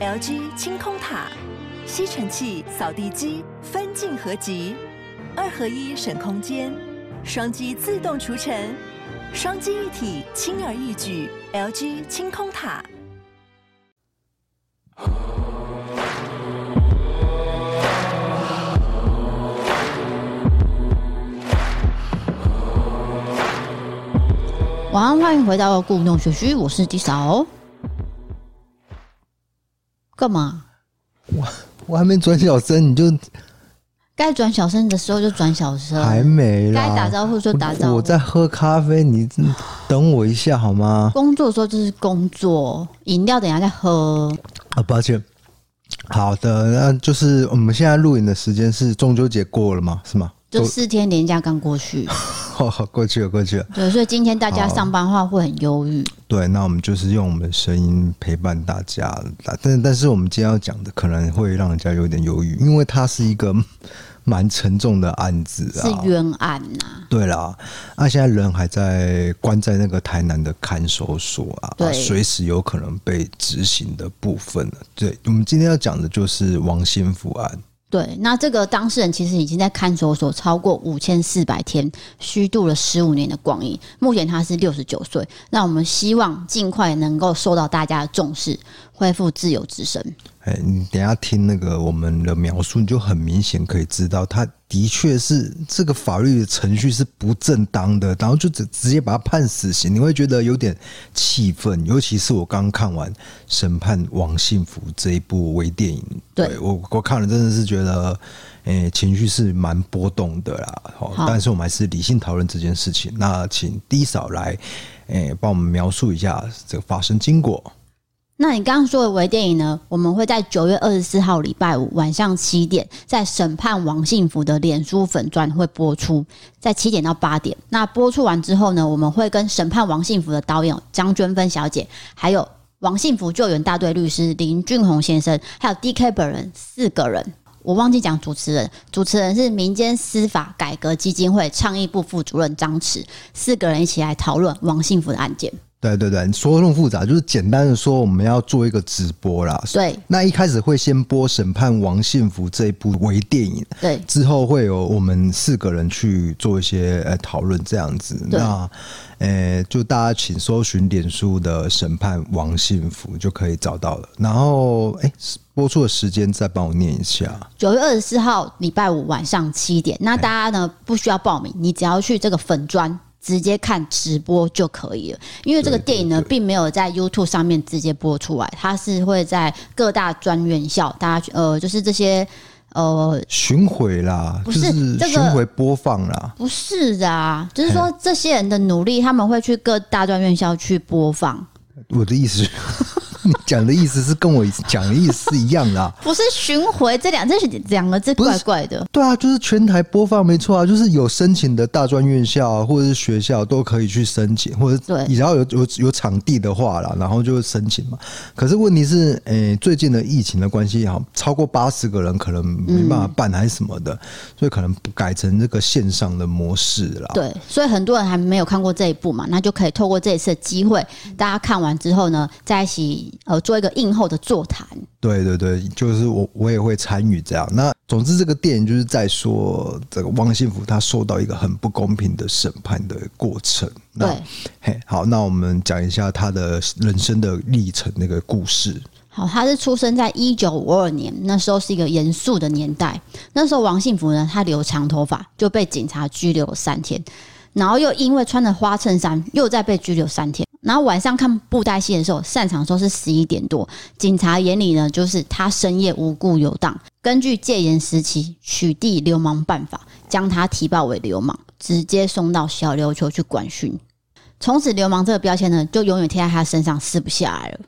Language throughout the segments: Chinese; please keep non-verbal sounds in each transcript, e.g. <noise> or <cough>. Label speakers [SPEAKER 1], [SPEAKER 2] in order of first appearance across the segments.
[SPEAKER 1] LG 清空塔，吸尘器、扫地机分镜合集，二合一省空间，双击自动除尘，双机一体轻而易举。LG 清空塔。
[SPEAKER 2] 晚安，欢迎回到故弄玄虚，我是迪嫂。干嘛？
[SPEAKER 3] 我我还没转小声，你就
[SPEAKER 2] 该转小声的时候就转小声，
[SPEAKER 3] 还没啦。
[SPEAKER 2] 该打招呼就打招呼。
[SPEAKER 3] 我，我在喝咖啡，你等我一下好吗？
[SPEAKER 2] 工作的时候就是工作，饮料等一下再喝。
[SPEAKER 3] 啊，抱歉。好的，那就是我们现在录影的时间是中秋节过了吗？是吗？
[SPEAKER 2] 就四天年假刚过去，
[SPEAKER 3] 过去了，过去了。
[SPEAKER 2] 对，所以今天大家上班的话会很忧郁。
[SPEAKER 3] 对，那我们就是用我们的声音陪伴大家，但但是我们今天要讲的可能会让人家有点忧郁，因为它是一个蛮沉重的案子啊，
[SPEAKER 2] 是冤案呐、啊。
[SPEAKER 3] 对啦，那、啊、现在人还在关在那个台南的看守所啊，对，随、啊、时有可能被执行的部分。对，我们今天要讲的就是王心福案。
[SPEAKER 2] 对，那这个当事人其实已经在看守所超过五千四百天，虚度了十五年的光阴。目前他是六十九岁，那我们希望尽快能够受到大家的重视，恢复自由之身。
[SPEAKER 3] 哎，你等下听那个我们的描述，你就很明显可以知道，他的确是这个法律的程序是不正当的，然后就直直接把他判死刑，你会觉得有点气愤。尤其是我刚刚看完审判王幸福这一部微电影，对，对我我看了真的是觉得，哎，情绪是蛮波动的啦。好，但是我们还是理性讨论这件事情。那请低嫂来，哎，帮我们描述一下这个发生经过。
[SPEAKER 2] 那你刚刚说的微电影呢？我们会在九月二十四号礼拜五晚上七点，在审判王幸福的脸书粉专会播出，在七点到八点。那播出完之后呢，我们会跟审判王幸福的导演张娟芬小姐，还有王幸福救援大队律师林俊宏先生，还有 DK 本人四个人，我忘记讲主持人，主持人是民间司法改革基金会倡议部副主任张弛，四个人一起来讨论王幸福的案件。
[SPEAKER 3] 对对对，你说的那么复杂，就是简单的说，我们要做一个直播啦。
[SPEAKER 2] 对，那
[SPEAKER 3] 一开始会先播审判王幸福这一部微电影，
[SPEAKER 2] 对，
[SPEAKER 3] 之后会有我们四个人去做一些呃讨论这样子。那呃，就大家请搜寻脸书的审判王幸福就可以找到了。然后哎，播出的时间再帮我念一下：
[SPEAKER 2] 九月二十四号礼拜五晚上七点。那大家呢不需要报名，你只要去这个粉专。直接看直播就可以了，因为这个电影呢，并没有在 YouTube 上面直接播出来，它是会在各大专院校，大家呃，就是这些呃
[SPEAKER 3] 巡回啦，不是这个巡回播放啦，
[SPEAKER 2] 不是的啊，就是说这些人的努力，他们会去各大专院校去播放。
[SPEAKER 3] 我的意思是。你 <laughs> 讲的意思是跟我讲的意思是一样的，
[SPEAKER 2] 不是巡回这两这是两个字怪怪的。
[SPEAKER 3] 对啊，就是全台播放没错啊，就是有申请的大专院校啊或者是学校都可以去申请，或者对，只要有有有场地的话啦，然后就申请嘛。可是问题是，诶、欸，最近的疫情的关系，哈，超过八十个人可能没办法办还是什么的，所以可能改成这个线上的模式啦。
[SPEAKER 2] 对，所以很多人还没有看过这一部嘛，那就可以透过这一次的机会，大家看完之后呢，在一起。呃，做一个映后的座谈。
[SPEAKER 3] 对对对，就是我我也会参与这样。那总之，这个电影就是在说这个王幸福他受到一个很不公平的审判的过程。
[SPEAKER 2] 对，
[SPEAKER 3] 嘿，好，那我们讲一下他的人生的历程那个故事。
[SPEAKER 2] 好，他是出生在一九五二年，那时候是一个严肃的年代。那时候王幸福呢，他留长头发就被警察拘留了三天，然后又因为穿着花衬衫，又再被拘留三天。然后晚上看布袋戏的时候，散场的时候是十一点多。警察眼里呢，就是他深夜无故游荡。根据戒严时期取缔流氓办法，将他提报为流氓，直接送到小琉球去管训。从此，流氓这个标签呢，就永远贴在他身上，撕不下来了。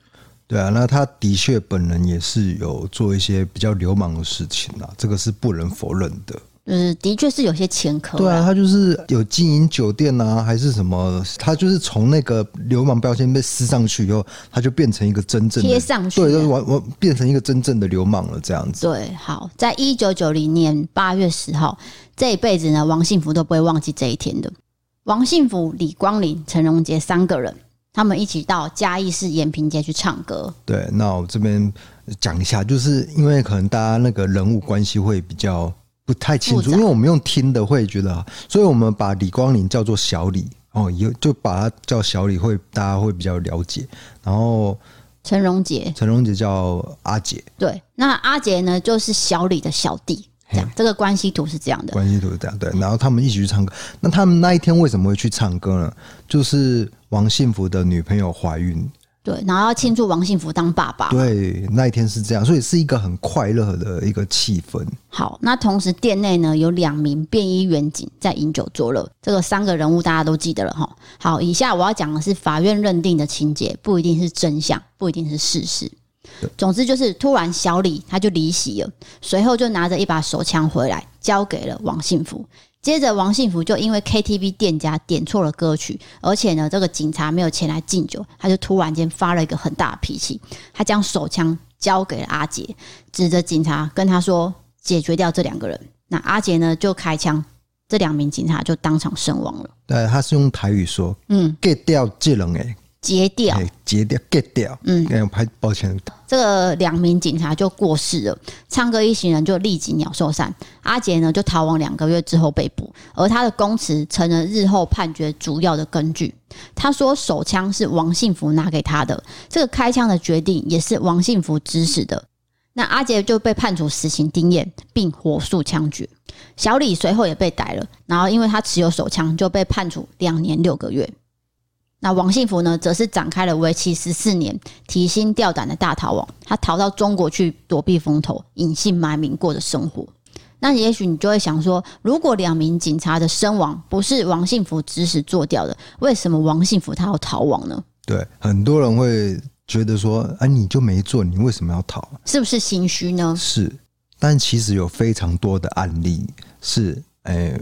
[SPEAKER 3] 对啊，那他的确本人也是有做一些比较流氓的事情啊，这个是不能否认的。
[SPEAKER 2] 嗯，的确是有些前科。
[SPEAKER 3] 对啊，他就是有经营酒店啊，还是什么？他就是从那个流氓标签被撕上去以后，他就变成一个真正的
[SPEAKER 2] 贴上去，
[SPEAKER 3] 对，完完变成一个真正的流氓了，这样子。
[SPEAKER 2] 对，好，在一九九零年八月十号，这一辈子呢，王幸福都不会忘记这一天的。王幸福、李光林、陈荣杰三个人他们一起到嘉义市延平街去唱歌。
[SPEAKER 3] 对，那我这边讲一下，就是因为可能大家那个人物关系会比较不太清楚，因为我们用听的会觉得，所以我们把李光林叫做小李哦，以后就把他叫小李，会大家会比较了解。然后
[SPEAKER 2] 陈荣杰，
[SPEAKER 3] 陈荣杰叫阿杰，
[SPEAKER 2] 对，那阿杰呢就是小李的小弟。这样，这个关系图是这样的，
[SPEAKER 3] 关系图是这样，对。然后他们一起去唱歌。那他们那一天为什么会去唱歌呢？就是王幸福的女朋友怀孕，
[SPEAKER 2] 对，然后要庆祝王幸福当爸爸。
[SPEAKER 3] 对，那一天是这样，所以是一个很快乐的一个气氛。
[SPEAKER 2] 好，那同时店内呢有两名便衣员警在饮酒作乐，这个三个人物大家都记得了哈。好，以下我要讲的是法院认定的情节，不一定是真相，不一定是事实。总之就是，突然小李他就离席了，随后就拿着一把手枪回来，交给了王幸福。接着王幸福就因为 KTV 店家点错了歌曲，而且呢，这个警察没有前来敬酒，他就突然间发了一个很大的脾气，他将手枪交给了阿杰，指着警察跟他说：“解决掉这两个人。”那阿杰呢就开枪，这两名警察就当场身亡了。
[SPEAKER 3] 对，他是用台语说：“嗯，，get 掉这人诶。”
[SPEAKER 2] 截掉，
[SPEAKER 3] 截掉，get 掉。嗯，哎，拍，抱歉。
[SPEAKER 2] 这个两名警察就过世了，唱歌一行人就立即鸟兽散。阿杰呢，就逃亡两个月之后被捕，而他的供词成了日后判决主要的根据。他说手枪是王幸福拿给他的，这个开枪的决定也是王幸福指使的。那阿杰就被判处死刑定谳，并火速枪决。小李随后也被逮了，然后因为他持有手枪，就被判处两年六个月。那王幸福呢，则是展开了为期十四年、提心吊胆的大逃亡。他逃到中国去躲避风头，隐姓埋名过的生活。那也许你就会想说，如果两名警察的身亡不是王幸福指使做掉的，为什么王幸福他要逃亡呢？
[SPEAKER 3] 对，很多人会觉得说，哎，你就没做，你为什么要逃？
[SPEAKER 2] 是不是心虚呢？
[SPEAKER 3] 是，但其实有非常多的案例是，哎。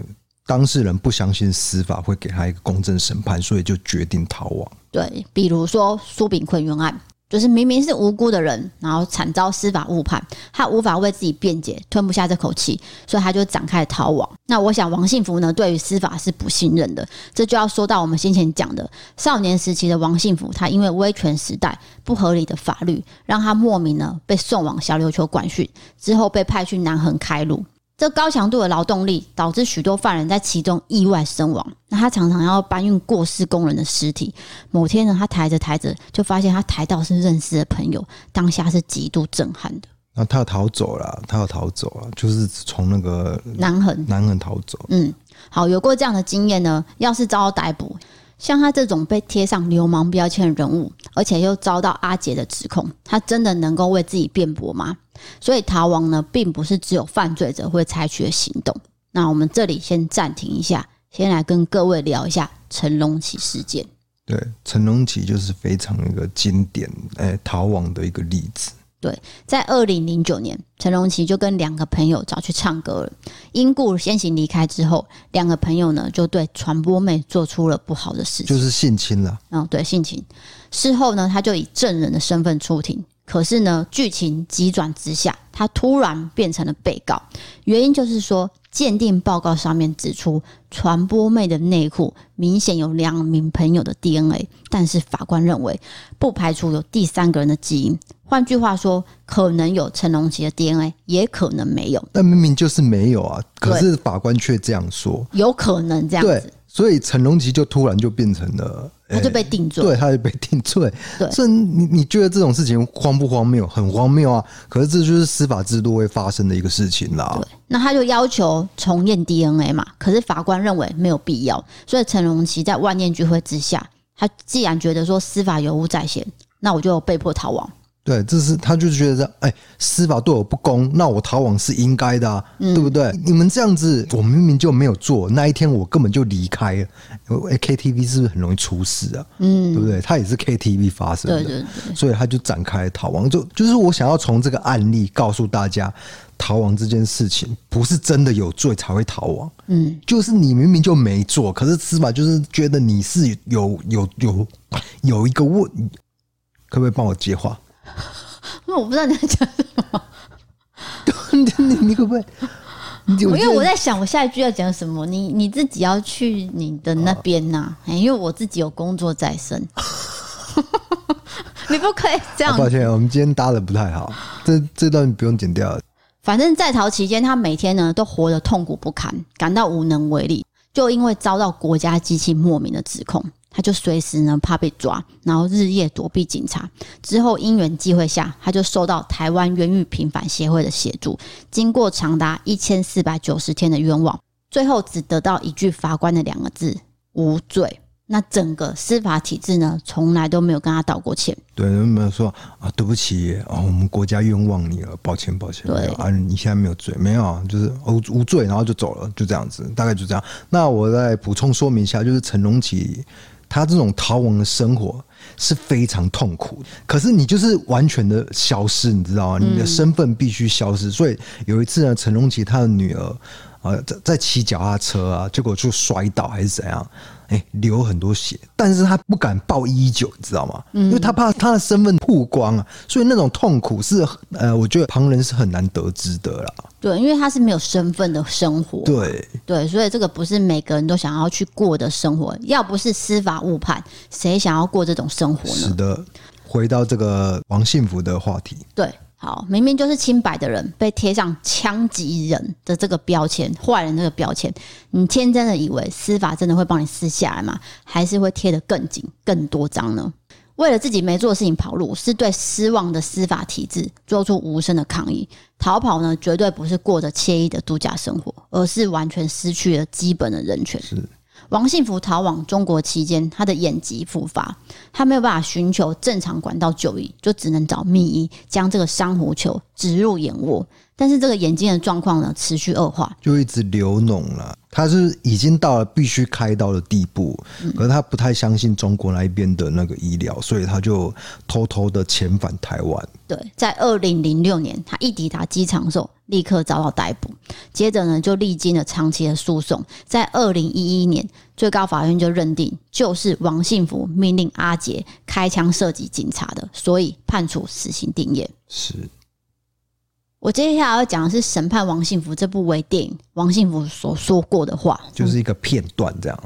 [SPEAKER 3] 当事人不相信司法会给他一个公正审判，所以就决定逃亡。
[SPEAKER 2] 对，比如说苏炳坤冤案，就是明明是无辜的人，然后惨遭司法误判，他无法为自己辩解，吞不下这口气，所以他就展开逃亡。那我想王幸福呢，对于司法是不信任的，这就要说到我们先前讲的少年时期的王幸福，他因为威权时代不合理的法律，让他莫名呢被送往小琉球管训，之后被派去南横开路。这高强度的劳动力导致许多犯人在其中意外身亡。那他常常要搬运过世工人的尸体。某天呢，他抬着抬着，就发现他抬到是认识的朋友，当下是极度震撼的。
[SPEAKER 3] 那他要逃走了，他要逃走了，就是从那个
[SPEAKER 2] 南横
[SPEAKER 3] 南横逃走。
[SPEAKER 2] 嗯，好，有过这样的经验呢，要是遭到逮捕，像他这种被贴上流氓标签的人物，而且又遭到阿杰的指控，他真的能够为自己辩驳吗？所以逃亡呢，并不是只有犯罪者会采取的行动。那我们这里先暂停一下，先来跟各位聊一下陈龙奇事件。
[SPEAKER 3] 对，陈龙奇就是非常一个经典，哎，逃亡的一个例子。
[SPEAKER 2] 对，在二零零九年，陈龙奇就跟两个朋友找去唱歌了。因故先行离开之后，两个朋友呢就对传播妹做出了不好的事情，
[SPEAKER 3] 就是性侵了。
[SPEAKER 2] 嗯、哦，对，性侵。事后呢，他就以证人的身份出庭。可是呢，剧情急转直下，他突然变成了被告。原因就是说，鉴定报告上面指出，传播妹的内裤明显有两名朋友的 DNA，但是法官认为不排除有第三个人的基因。换句话说，可能有陈龙奇的 DNA，也可能没有。
[SPEAKER 3] 但明明就是没有啊，可是法官却这样说，
[SPEAKER 2] 有可能这样子。
[SPEAKER 3] 所以陈龙奇就突然就变成了，
[SPEAKER 2] 他就被定罪，
[SPEAKER 3] 对，他就被定罪。<laughs> 对，所以你你觉得这种事情荒不荒谬？很荒谬啊！可是这就是司法制度会发生的一个事情啦。
[SPEAKER 2] 对，那他就要求重验 DNA 嘛，可是法官认为没有必要，所以陈荣奇在万念俱灰之下，他既然觉得说司法有误在先，那我就被迫逃亡。
[SPEAKER 3] 对，这是他就觉得这，哎，司法对我不公，那我逃亡是应该的啊，嗯、对不对？你们这样子，我明明就没有做，那一天我根本就离开了。哎，KTV 是不是很容易出事啊？嗯，对不对？他也是 KTV 发生的，所以他就展开逃亡。就就是我想要从这个案例告诉大家，逃亡这件事情不是真的有罪才会逃亡，嗯，就是你明明就没做，可是司法就是觉得你是有有有有一个问，可不可以帮我接话？<laughs>
[SPEAKER 2] 那我不知道你在讲什么。<laughs>
[SPEAKER 3] 你你可不可以？
[SPEAKER 2] 因为我在想，我下一句要讲什么？你你自己要去你的那边呐、啊？因为我自己有工作在身。<laughs> 你不可以这样。
[SPEAKER 3] 抱歉，我们今天搭的不太好，这这段不用剪掉。
[SPEAKER 2] 反正在逃期间，他每天呢都活得痛苦不堪，感到无能为力。就因为遭到国家机器莫名的指控，他就随时呢怕被抓，然后日夜躲避警察。之后因缘际会下，他就受到台湾冤狱平反协会的协助，经过长达一千四百九十天的冤枉，最后只得到一句法官的两个字：无罪。那整个司法体制呢，从来都没有跟他道过歉。
[SPEAKER 3] 对，没有说啊，对不起啊，我们国家冤枉你了，抱歉，抱歉。
[SPEAKER 2] 对
[SPEAKER 3] 啊，你现在没有罪，没有，就是无无罪，然后就走了，就这样子，大概就这样。那我再补充说明一下，就是陈龙奇他这种逃亡的生活是非常痛苦，可是你就是完全的消失，你知道吗？你的身份必须消失。嗯、所以有一次呢，陈龙奇他的女儿啊，在在骑脚踏车啊，结果就摔倒还是怎样。哎、欸，流很多血，但是他不敢报一一九，你知道吗？嗯，因为他怕他的身份曝光啊，所以那种痛苦是呃，我觉得旁人是很难得知的啦。
[SPEAKER 2] 对，因为他是没有身份的生活。
[SPEAKER 3] 对
[SPEAKER 2] 对，所以这个不是每个人都想要去过的生活。要不是司法误判，谁想要过这种生活呢？
[SPEAKER 3] 是的，回到这个王幸福的话题。
[SPEAKER 2] 对。好，明明就是清白的人，被贴上枪击人的这个标签，坏人这个标签，你天真的以为司法真的会帮你撕下来吗？还是会贴得更紧、更多张呢？为了自己没做的事情跑路，是对失望的司法体制做出无声的抗议。逃跑呢，绝对不是过着惬意的度假生活，而是完全失去了基本的人权。
[SPEAKER 3] 是。
[SPEAKER 2] 王幸福逃往中国期间，他的眼疾复发，他没有办法寻求正常管道就医，就只能找秘医将这个珊瑚球植入眼窝。但是这个眼睛的状况呢，持续恶化，
[SPEAKER 3] 就一直流脓了。他是已经到了必须开刀的地步，可是他不太相信中国那一边的那个医疗，所以他就偷偷的遣返台湾。
[SPEAKER 2] 对，在二零零六年，他一抵达机场的时候，立刻遭到逮捕。接着呢，就历经了长期的诉讼，在二零一一年，最高法院就认定就是王信福命令阿杰开枪射击警察的，所以判处死刑定谳。
[SPEAKER 3] 是。
[SPEAKER 2] 我接下来要讲的是审判王幸福这部微电影，王幸福所说过的话，
[SPEAKER 3] 就是一个片段这样。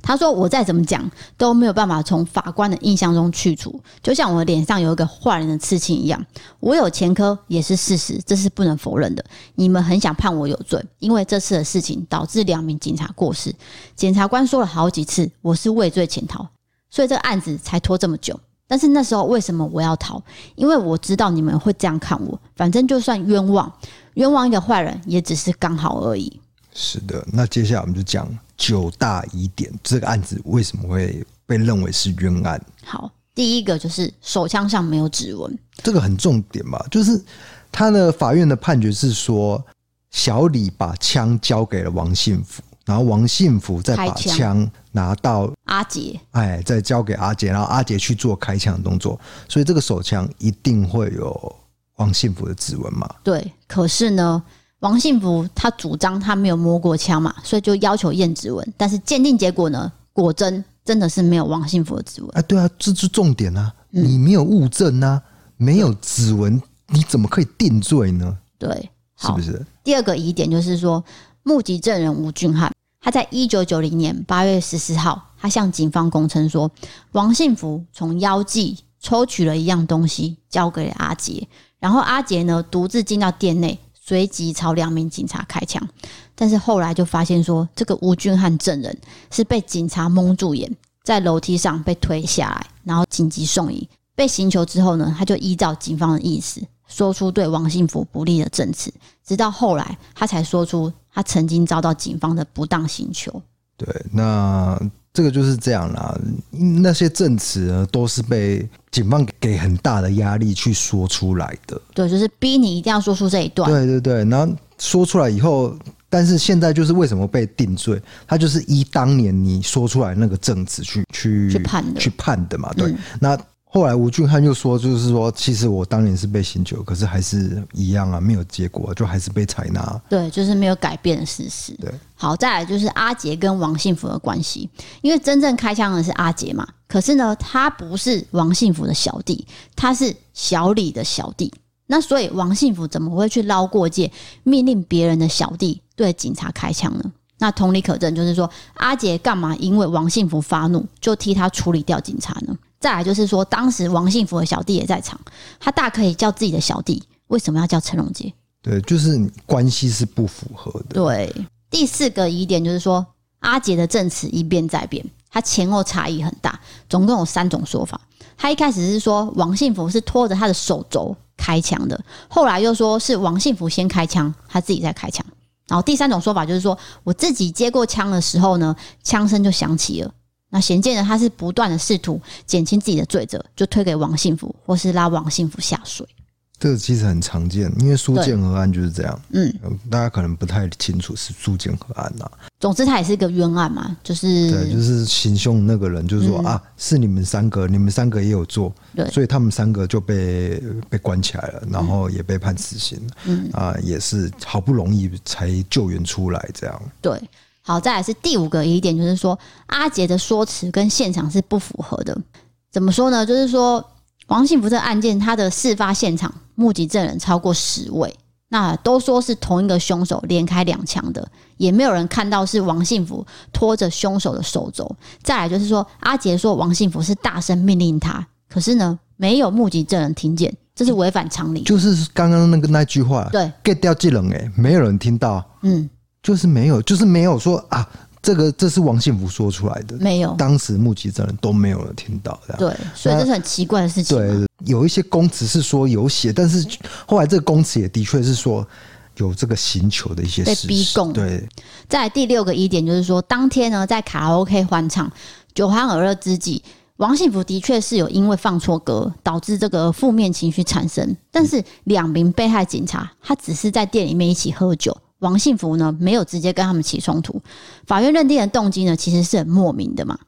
[SPEAKER 2] 他说：“我再怎么讲都没有办法从法官的印象中去除，就像我脸上有一个坏人的刺青一样。我有前科也是事实，这是不能否认的。你们很想判我有罪，因为这次的事情导致两名警察过世。检察官说了好几次我是畏罪潜逃，所以这个案子才拖这么久。”但是那时候为什么我要逃？因为我知道你们会这样看我。反正就算冤枉，冤枉一个坏人也只是刚好而已。
[SPEAKER 3] 是的，那接下来我们就讲九大疑点，这个案子为什么会被认为是冤案？
[SPEAKER 2] 好，第一个就是手枪上没有指纹，
[SPEAKER 3] 这个很重点吧？就是他的法院的判决是说，小李把枪交给了王信福。然后王信福再把枪拿到
[SPEAKER 2] 阿杰，
[SPEAKER 3] 哎，再交给阿杰，然后阿杰去做开枪的动作，所以这个手枪一定会有王信福的指纹嘛？
[SPEAKER 2] 对。可是呢，王信福他主张他没有摸过枪嘛，所以就要求验指纹。但是鉴定结果呢，果真真的是没有王信福的指纹。
[SPEAKER 3] 哎，对啊，这是重点啊！你没有物证啊，没有指纹，你怎么可以定罪呢？
[SPEAKER 2] 对，
[SPEAKER 3] 是不是？
[SPEAKER 2] 第二个疑点就是说。目击证人吴俊汉，他在一九九零年八月十四号，他向警方供称说，王信福从腰际抽取了一样东西，交给了阿杰，然后阿杰呢独自进到店内，随即朝两名警察开枪。但是后来就发现说，这个吴俊汉证人是被警察蒙住眼，在楼梯上被推下来，然后紧急送医。被刑求之后呢，他就依照警方的意思，说出对王信福不利的证词，直到后来他才说出。他曾经遭到警方的不当刑求。
[SPEAKER 3] 对，那这个就是这样啦。那些证词呢，都是被警方给很大的压力去说出来的。
[SPEAKER 2] 对，就是逼你一定要说出这一段。
[SPEAKER 3] 对对对，然后说出来以后，但是现在就是为什么被定罪？他就是依当年你说出来那个证词去去
[SPEAKER 2] 去判的，
[SPEAKER 3] 去判的嘛。对，嗯、那。后来吴俊汉又说，就是说，其实我当年是被刑求，可是还是一样啊，没有结果，就还是被采纳。
[SPEAKER 2] 对，就是没有改变的事实。
[SPEAKER 3] 对，
[SPEAKER 2] 好，再来就是阿杰跟王幸福的关系，因为真正开枪的是阿杰嘛，可是呢，他不是王幸福的小弟，他是小李的小弟，那所以王幸福怎么会去捞过界，命令别人的小弟对警察开枪呢？那同理可证，就是说阿杰干嘛因为王幸福发怒就替他处理掉警察呢？再来就是说，当时王幸福的小弟也在场，他大可以叫自己的小弟，为什么要叫陈荣杰？
[SPEAKER 3] 对，就是关系是不符合的。
[SPEAKER 2] 对，第四个疑点就是说，阿杰的证词一变再变，他前后差异很大，总共有三种说法。他一开始是说王幸福是拖着他的手肘开枪的，后来又说是王幸福先开枪，他自己在开枪。然后第三种说法就是说，我自己接过枪的时候呢，枪声就响起了。那显见人，他是不断的试图减轻自己的罪责，就推给王幸福，或是拉王幸福下水。
[SPEAKER 3] 这个其实很常见，因为苏建和案就是这样。
[SPEAKER 2] 嗯，
[SPEAKER 3] 大家可能不太清楚是苏建和案呐、啊。
[SPEAKER 2] 总之，他也是一个冤案嘛，就是
[SPEAKER 3] 对，就是行凶那个人，就是说、嗯、啊，是你们三个，你们三个也有做，对，所以他们三个就被被关起来了，然后也被判死刑。嗯啊，也是好不容易才救援出来，这样。
[SPEAKER 2] 对，好，再来是第五个疑点，就是说阿杰的说辞跟现场是不符合的。怎么说呢？就是说。王幸福这个案件，他的事发现场目击证人超过十位，那都说是同一个凶手连开两枪的，也没有人看到是王幸福拖着凶手的手肘。再来就是说，阿杰说王幸福是大声命令他，可是呢，没有目击证人听见，这是违反常理。
[SPEAKER 3] 就是刚刚那个那句话，
[SPEAKER 2] 对
[SPEAKER 3] ，get 掉技能哎，没有人听到，嗯，就是没有，就是没有说啊。这个这是王信福说出来的，
[SPEAKER 2] 没有，当时
[SPEAKER 3] 目击证人都没有人听到，这样。
[SPEAKER 2] 对，所以这是很奇怪的事情。
[SPEAKER 3] 对，有一些供词是说有写，但是后来这个供词也的确是说有这个刑求的一些事
[SPEAKER 2] 被逼供。
[SPEAKER 3] 对，
[SPEAKER 2] 再来第六个疑点就是说，当天呢在卡拉 OK 欢唱，酒酣耳热之际，王幸福的确是有因为放错歌导致这个负面情绪产生，但是两名被害警察他只是在店里面一起喝酒。王幸福呢，没有直接跟他们起冲突，法院认定的动机呢，其实是很莫名的嘛。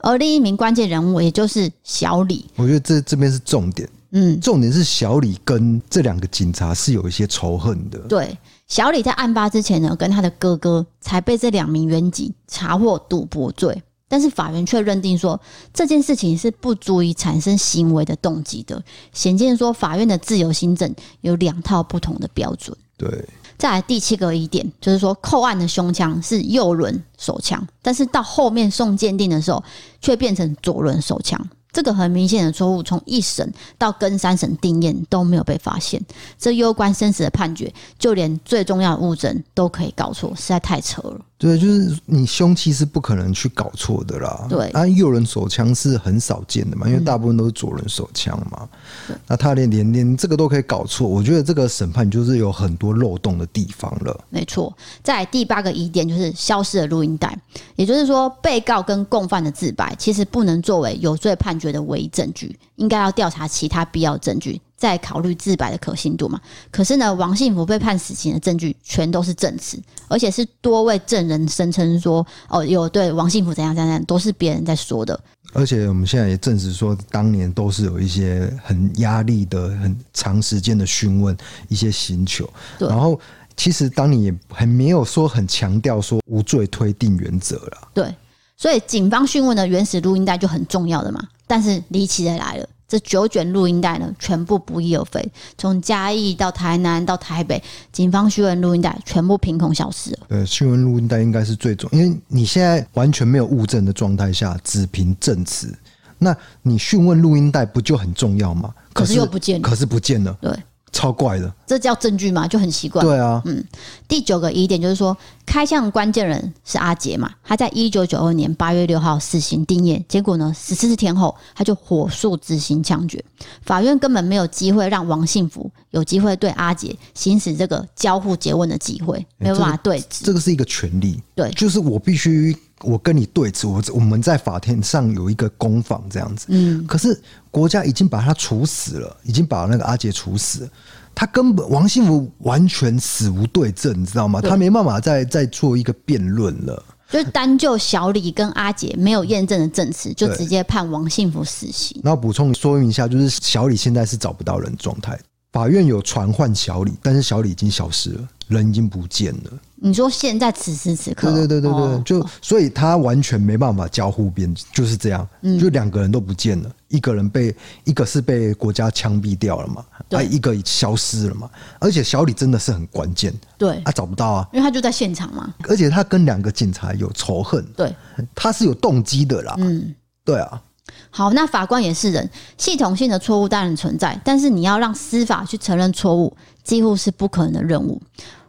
[SPEAKER 2] 而另一名关键人物，也就是小李，
[SPEAKER 3] 我觉得这这边是重点，嗯，重点是小李跟这两个警察是有一些仇恨的。
[SPEAKER 2] 对，小李在案发之前呢，跟他的哥哥才被这两名员警查获赌博罪，但是法院却认定说这件事情是不足以产生行为的动机的，显见说法院的自由心证有两套不同的标准。
[SPEAKER 3] 对。
[SPEAKER 2] 再来第七个疑点，就是说扣案的胸腔是右轮手枪，但是到后面送鉴定的时候，却变成左轮手枪。这个很明显的错误，从一审到跟三审定验都没有被发现，这攸关生死的判决，就连最重要的物证都可以搞错，实在太扯了。
[SPEAKER 3] 对，就是你凶器是不可能去搞错的啦。
[SPEAKER 2] 对，
[SPEAKER 3] 啊，右轮手枪是很少见的嘛，因为大部分都是左轮手枪嘛。嗯、那他连连连这个都可以搞错，我觉得这个审判就是有很多漏洞的地方了。
[SPEAKER 2] 没错，在第八个疑点就是消失的录音带，也就是说，被告跟共犯的自白其实不能作为有罪判决的唯一证据，应该要调查其他必要证据。再考虑自白的可信度嘛？可是呢，王信福被判死刑的证据全都是证词，而且是多位证人声称说，哦，有对王信福怎样怎样，都是别人在说的。
[SPEAKER 3] 而且我们现在也证实说，当年都是有一些很压力的、很长时间的询问，一些刑求。然后，其实当你也还没有说很强调说无罪推定原则了。
[SPEAKER 2] 对。所以警方讯问的原始录音带就很重要的嘛。但是离奇的来了。这九卷录音带呢，全部不翼而飞，从嘉义到台南到台北，警方讯问录音带全部凭空消失了。
[SPEAKER 3] 对，讯问录音带应该是最重，因为你现在完全没有物证的状态下，只凭证词，那你讯问录音带不就很重要吗？
[SPEAKER 2] 可是又不见了，
[SPEAKER 3] 可是不见了。
[SPEAKER 2] 对。
[SPEAKER 3] 超怪的，
[SPEAKER 2] 这叫证据吗？就很奇怪。
[SPEAKER 3] 对啊，
[SPEAKER 2] 嗯，第九个疑点就是说，开枪的关键人是阿杰嘛？他在一九九二年八月六号死刑定谳，结果呢，十四天后他就火速执行枪决。法院根本没有机会让王幸福有机会对阿杰行使这个交互诘问的机会，没有办法对质。
[SPEAKER 3] 这个是一个权利，
[SPEAKER 2] 对，
[SPEAKER 3] 就是我必须。我跟你对峙，我我们在法庭上有一个攻防这样子。嗯，可是国家已经把他处死了，已经把那个阿杰处死了，他根本王幸福完全死无对证，你知道吗？他没办法再再做一个辩论了。
[SPEAKER 2] 就是单就小李跟阿杰没有验证的证词，就直接判王幸福死刑。
[SPEAKER 3] 然后补充说明一下，就是小李现在是找不到人状态，法院有传唤小李，但是小李已经消失了，人已经不见了。
[SPEAKER 2] 你说现在此时此刻，
[SPEAKER 3] 对对对对对，哦、就所以他完全没办法交互辩，就是这样，嗯、就两个人都不见了，一个人被一个是被国家枪毙掉了嘛，对。啊，一个消失了嘛，而且小李真的是很关键，
[SPEAKER 2] 对，
[SPEAKER 3] 他找不到啊，
[SPEAKER 2] 因为他就在现场嘛，
[SPEAKER 3] 而且他跟两个警察有仇恨，
[SPEAKER 2] 对，
[SPEAKER 3] 他是有动机的啦，
[SPEAKER 2] 嗯，
[SPEAKER 3] 对啊。
[SPEAKER 2] 好，那法官也是人，系统性的错误当然存在，但是你要让司法去承认错误，几乎是不可能的任务。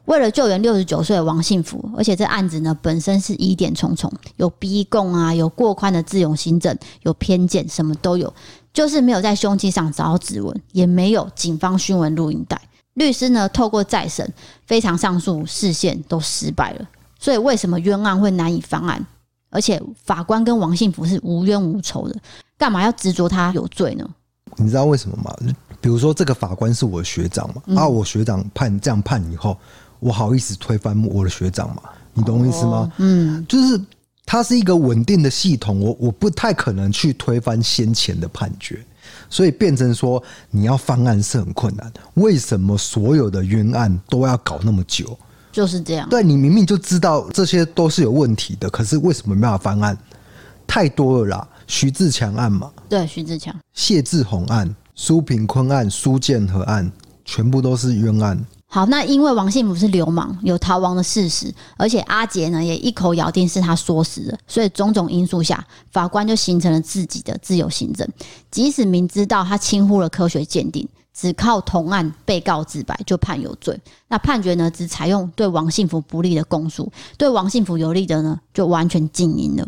[SPEAKER 2] 为了救援六十九岁的王幸福，而且这案子呢本身是疑点重重，有逼供啊，有过宽的自由行政，有偏见，什么都有，就是没有在凶器上找到指纹，也没有警方讯问录音带。律师呢透过再审、非常上诉视线都失败了，所以为什么冤案会难以翻案？而且法官跟王幸福是无冤无仇的，干嘛要执着他有罪呢？
[SPEAKER 3] 你知道为什么吗？比如说这个法官是我的学长嘛，嗯、啊，我学长判这样判以后。我好意思推翻我的学长吗？你懂我意思吗？哦、嗯，就是它是一个稳定的系统，我我不太可能去推翻先前的判决，所以变成说你要翻案是很困难。为什么所有的冤案都要搞那么久？
[SPEAKER 2] 就是这样。
[SPEAKER 3] 对，你明明就知道这些都是有问题的，可是为什么没办法翻案？太多了啦！徐志强案嘛，
[SPEAKER 2] 对，徐志强、
[SPEAKER 3] 谢志宏案、苏炳坤案、苏建和案，全部都是冤案。
[SPEAKER 2] 好，那因为王信福是流氓，有逃亡的事实，而且阿杰呢也一口咬定是他唆死的，所以种种因素下，法官就形成了自己的自由行政。即使明知道他轻忽了科学鉴定，只靠同案被告自白就判有罪。那判决呢，只采用对王信福不利的供述，对王信福有利的呢，就完全静音了。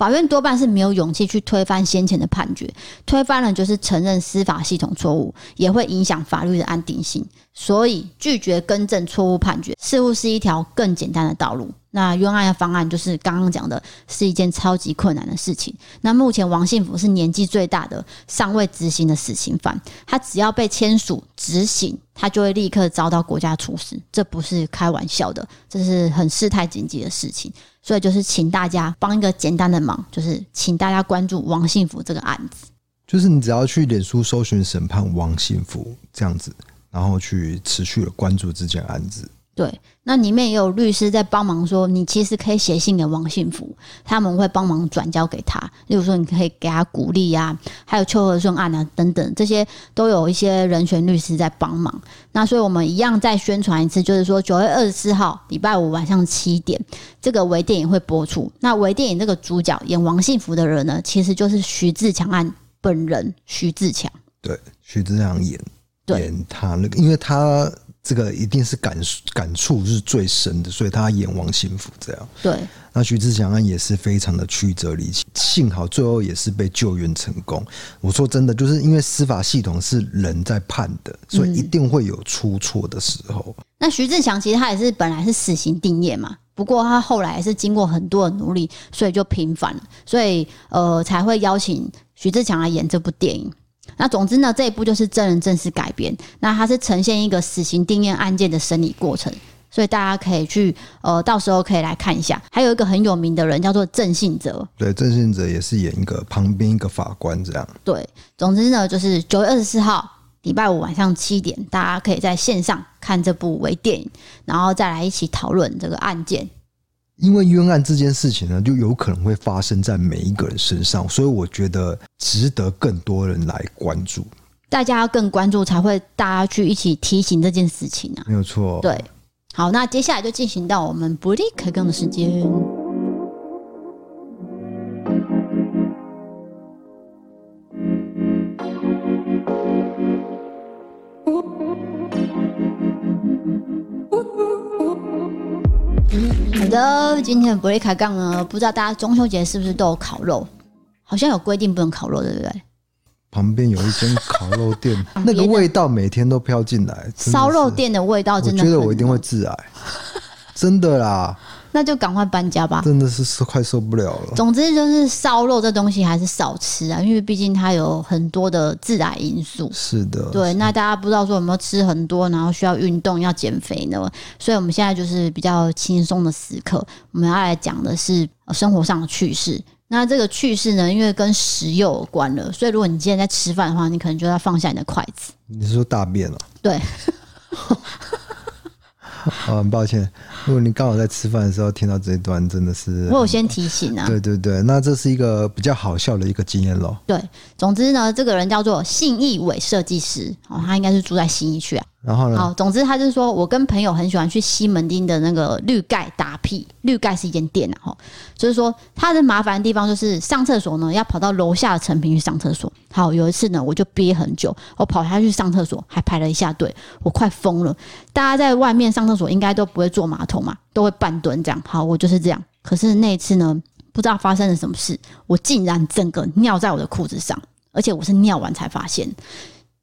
[SPEAKER 2] 法院多半是没有勇气去推翻先前的判决，推翻了就是承认司法系统错误，也会影响法律的安定性。所以拒绝更正错误判决，似乎是一条更简单的道路。那冤案的方案就是刚刚讲的，是一件超级困难的事情。那目前王信福是年纪最大的，尚未执行的死刑犯，他只要被签署执行，他就会立刻遭到国家处死，这不是开玩笑的，这是很事态紧急的事情。所以就是请大家帮一个简单的忙，就是请大家关注王幸福这个案子。
[SPEAKER 3] 就是你只要去脸书搜寻审判王幸福这样子，然后去持续的关注这件案子。
[SPEAKER 2] 对，那里面也有律师在帮忙说，你其实可以写信给王幸福，他们会帮忙转交给他。例如说，你可以给他鼓励啊，还有邱和顺案啊等等，这些都有一些人权律师在帮忙。那所以我们一样再宣传一次，就是说九月二十四号礼拜五晚上七点，这个微电影会播出。那微电影这个主角演王幸福的人呢，其实就是徐志强案本人徐志强。
[SPEAKER 3] 对，徐志强演演他那个，因为他。这个一定是感感触是最深的，所以他演王心福这样。
[SPEAKER 2] 对，
[SPEAKER 3] 那徐志强案也是非常的曲折离奇，幸好最后也是被救援成功。我说真的，就是因为司法系统是人在判的，所以一定会有出错的时候。
[SPEAKER 2] 嗯。那徐志强其实他也是本来是死刑定谳嘛，不过他后来是经过很多的努力，所以就平反了，所以呃才会邀请徐志强来演这部电影。那总之呢，这一部就是真人真事改编，那它是呈现一个死刑定谳案件的审理过程，所以大家可以去呃，到时候可以来看一下。还有一个很有名的人叫做郑信哲，
[SPEAKER 3] 对，郑信哲也是演一个旁边一个法官这样。
[SPEAKER 2] 对，总之呢，就是九月二十四号礼拜五晚上七点，大家可以在线上看这部微电影，然后再来一起讨论这个案件。
[SPEAKER 3] 因为冤案这件事情呢，就有可能会发生在每一个人身上，所以我觉得值得更多人来关注。
[SPEAKER 2] 大家要更关注，才会大家去一起提醒这件事情啊。
[SPEAKER 3] 没有错。
[SPEAKER 2] 对，好，那接下来就进行到我们不立可更的时间。的，今天的不利开杠呢，不知道大家中秋节是不是都有烤肉？好像有规定不能烤肉，对不对？
[SPEAKER 3] 旁边有一间烤肉店，<laughs> 那个味道每天都飘进来。
[SPEAKER 2] 烧肉店的味道真的，
[SPEAKER 3] 我觉得我一定会致癌，<laughs> 真的啦。
[SPEAKER 2] 那就赶快搬家吧，
[SPEAKER 3] 真的是是快受不了了。
[SPEAKER 2] 总之就是烧肉这东西还是少吃啊，因为毕竟它有很多的致癌因素。
[SPEAKER 3] 是的，
[SPEAKER 2] 对。那大家不知道说有没有吃很多，然后需要运动要减肥呢？所以我们现在就是比较轻松的时刻，我们要来讲的是生活上的趣事。那这个趣事呢，因为跟食用有关了，所以如果你今天在吃饭的话，你可能就要放下你的筷子。
[SPEAKER 3] 你是说大便了？
[SPEAKER 2] 对。<laughs> <laughs> <laughs>
[SPEAKER 3] 啊，<laughs> 很抱歉。如果你刚好在吃饭的时候听到这一段，真的是
[SPEAKER 2] 我有先提醒啊。
[SPEAKER 3] 对对对，那这是一个比较好笑的一个经验喽。
[SPEAKER 2] 对，总之呢，这个人叫做信义伟设计师哦，他应该是住在信义区啊。
[SPEAKER 3] 然后呢？
[SPEAKER 2] 好，总之他就是说，我跟朋友很喜欢去西门町的那个绿盖打屁。绿盖是一间店啊，哈，就是说他的麻烦的地方就是上厕所呢，要跑到楼下的成品去上厕所。好，有一次呢，我就憋很久，我跑下去上厕所，还排了一下队，我快疯了。大家在外面上厕所应该都不会坐马桶嘛，都会半蹲这样。好，我就是这样。可是那一次呢，不知道发生了什么事，我竟然整个尿在我的裤子上，而且我是尿完才发现。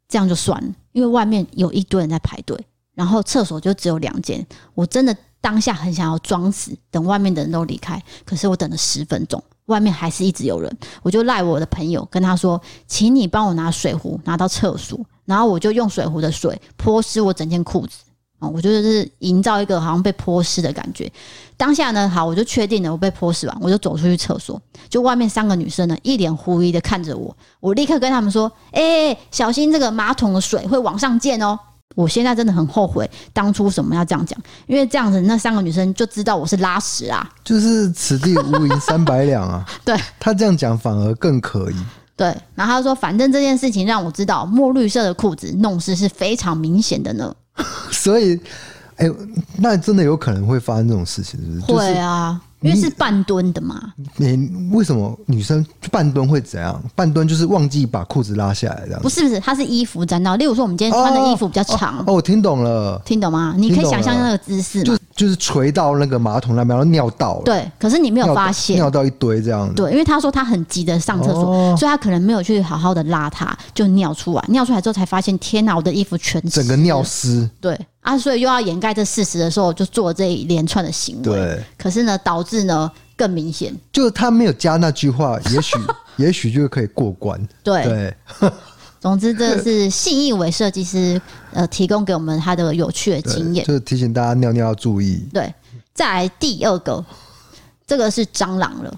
[SPEAKER 2] 这样就算了，因为外面有一堆人在排队，然后厕所就只有两间。我真的当下很想要装死，等外面的人都离开。可是我等了十分钟，外面还是一直有人。我就赖我的朋友，跟他说：“请你帮我拿水壶拿到厕所。”然后我就用水壶的水泼湿我整件裤子。哦，我觉得是营造一个好像被泼湿的感觉。当下呢，好，我就确定了，我被泼湿完，我就走出去厕所。就外面三个女生呢，一脸狐疑的看着我。我立刻跟他们说：“哎、欸，小心这个马桶的水会往上溅哦！”我现在真的很后悔当初什么要这样讲，因为这样子那三个女生就知道我是拉屎啊。
[SPEAKER 3] 就是此地无银三百两啊。对，他这样讲反而更可疑。
[SPEAKER 2] 对，然后他说：“反正这件事情让我知道，墨绿色的裤子弄湿是非常明显的呢。<laughs> ”
[SPEAKER 3] 所以，哎、欸，那真的有可能会发生这种事情，是不是？
[SPEAKER 2] 会啊。因为是半蹲的嘛，
[SPEAKER 3] 你为什么女生半蹲会怎样？半蹲就是忘记把裤子拉下来，这样。
[SPEAKER 2] 不是不是，它是衣服沾到。例如说，我们今天穿的衣服比较长。
[SPEAKER 3] 哦，哦，我听懂了，
[SPEAKER 2] 听懂吗？你可以想象那个姿势，
[SPEAKER 3] 就就是垂到那个马桶那边，然后尿到了。
[SPEAKER 2] 对，可是你没有发现
[SPEAKER 3] 尿到，一堆这样子。
[SPEAKER 2] 对，因为他说他很急的上厕所，哦，所以他可能没有去好好的拉它，就尿出来。尿出来之后才发现，天哪，我的衣服全湿，
[SPEAKER 3] 整个尿湿。对。
[SPEAKER 2] 啊，所以又要掩盖这事实的时候，就做这一连串的行为。对，可是呢，导致呢更明显，
[SPEAKER 3] 就是他没有加那句话，<laughs> 也许也许就可以过关。对。对，<laughs>
[SPEAKER 2] 总之这是信义伟设计师呃提供给我们他的有趣的经验，
[SPEAKER 3] 就是提醒大家尿尿要注意。
[SPEAKER 2] 对，再来第二个，这个是蟑螂了。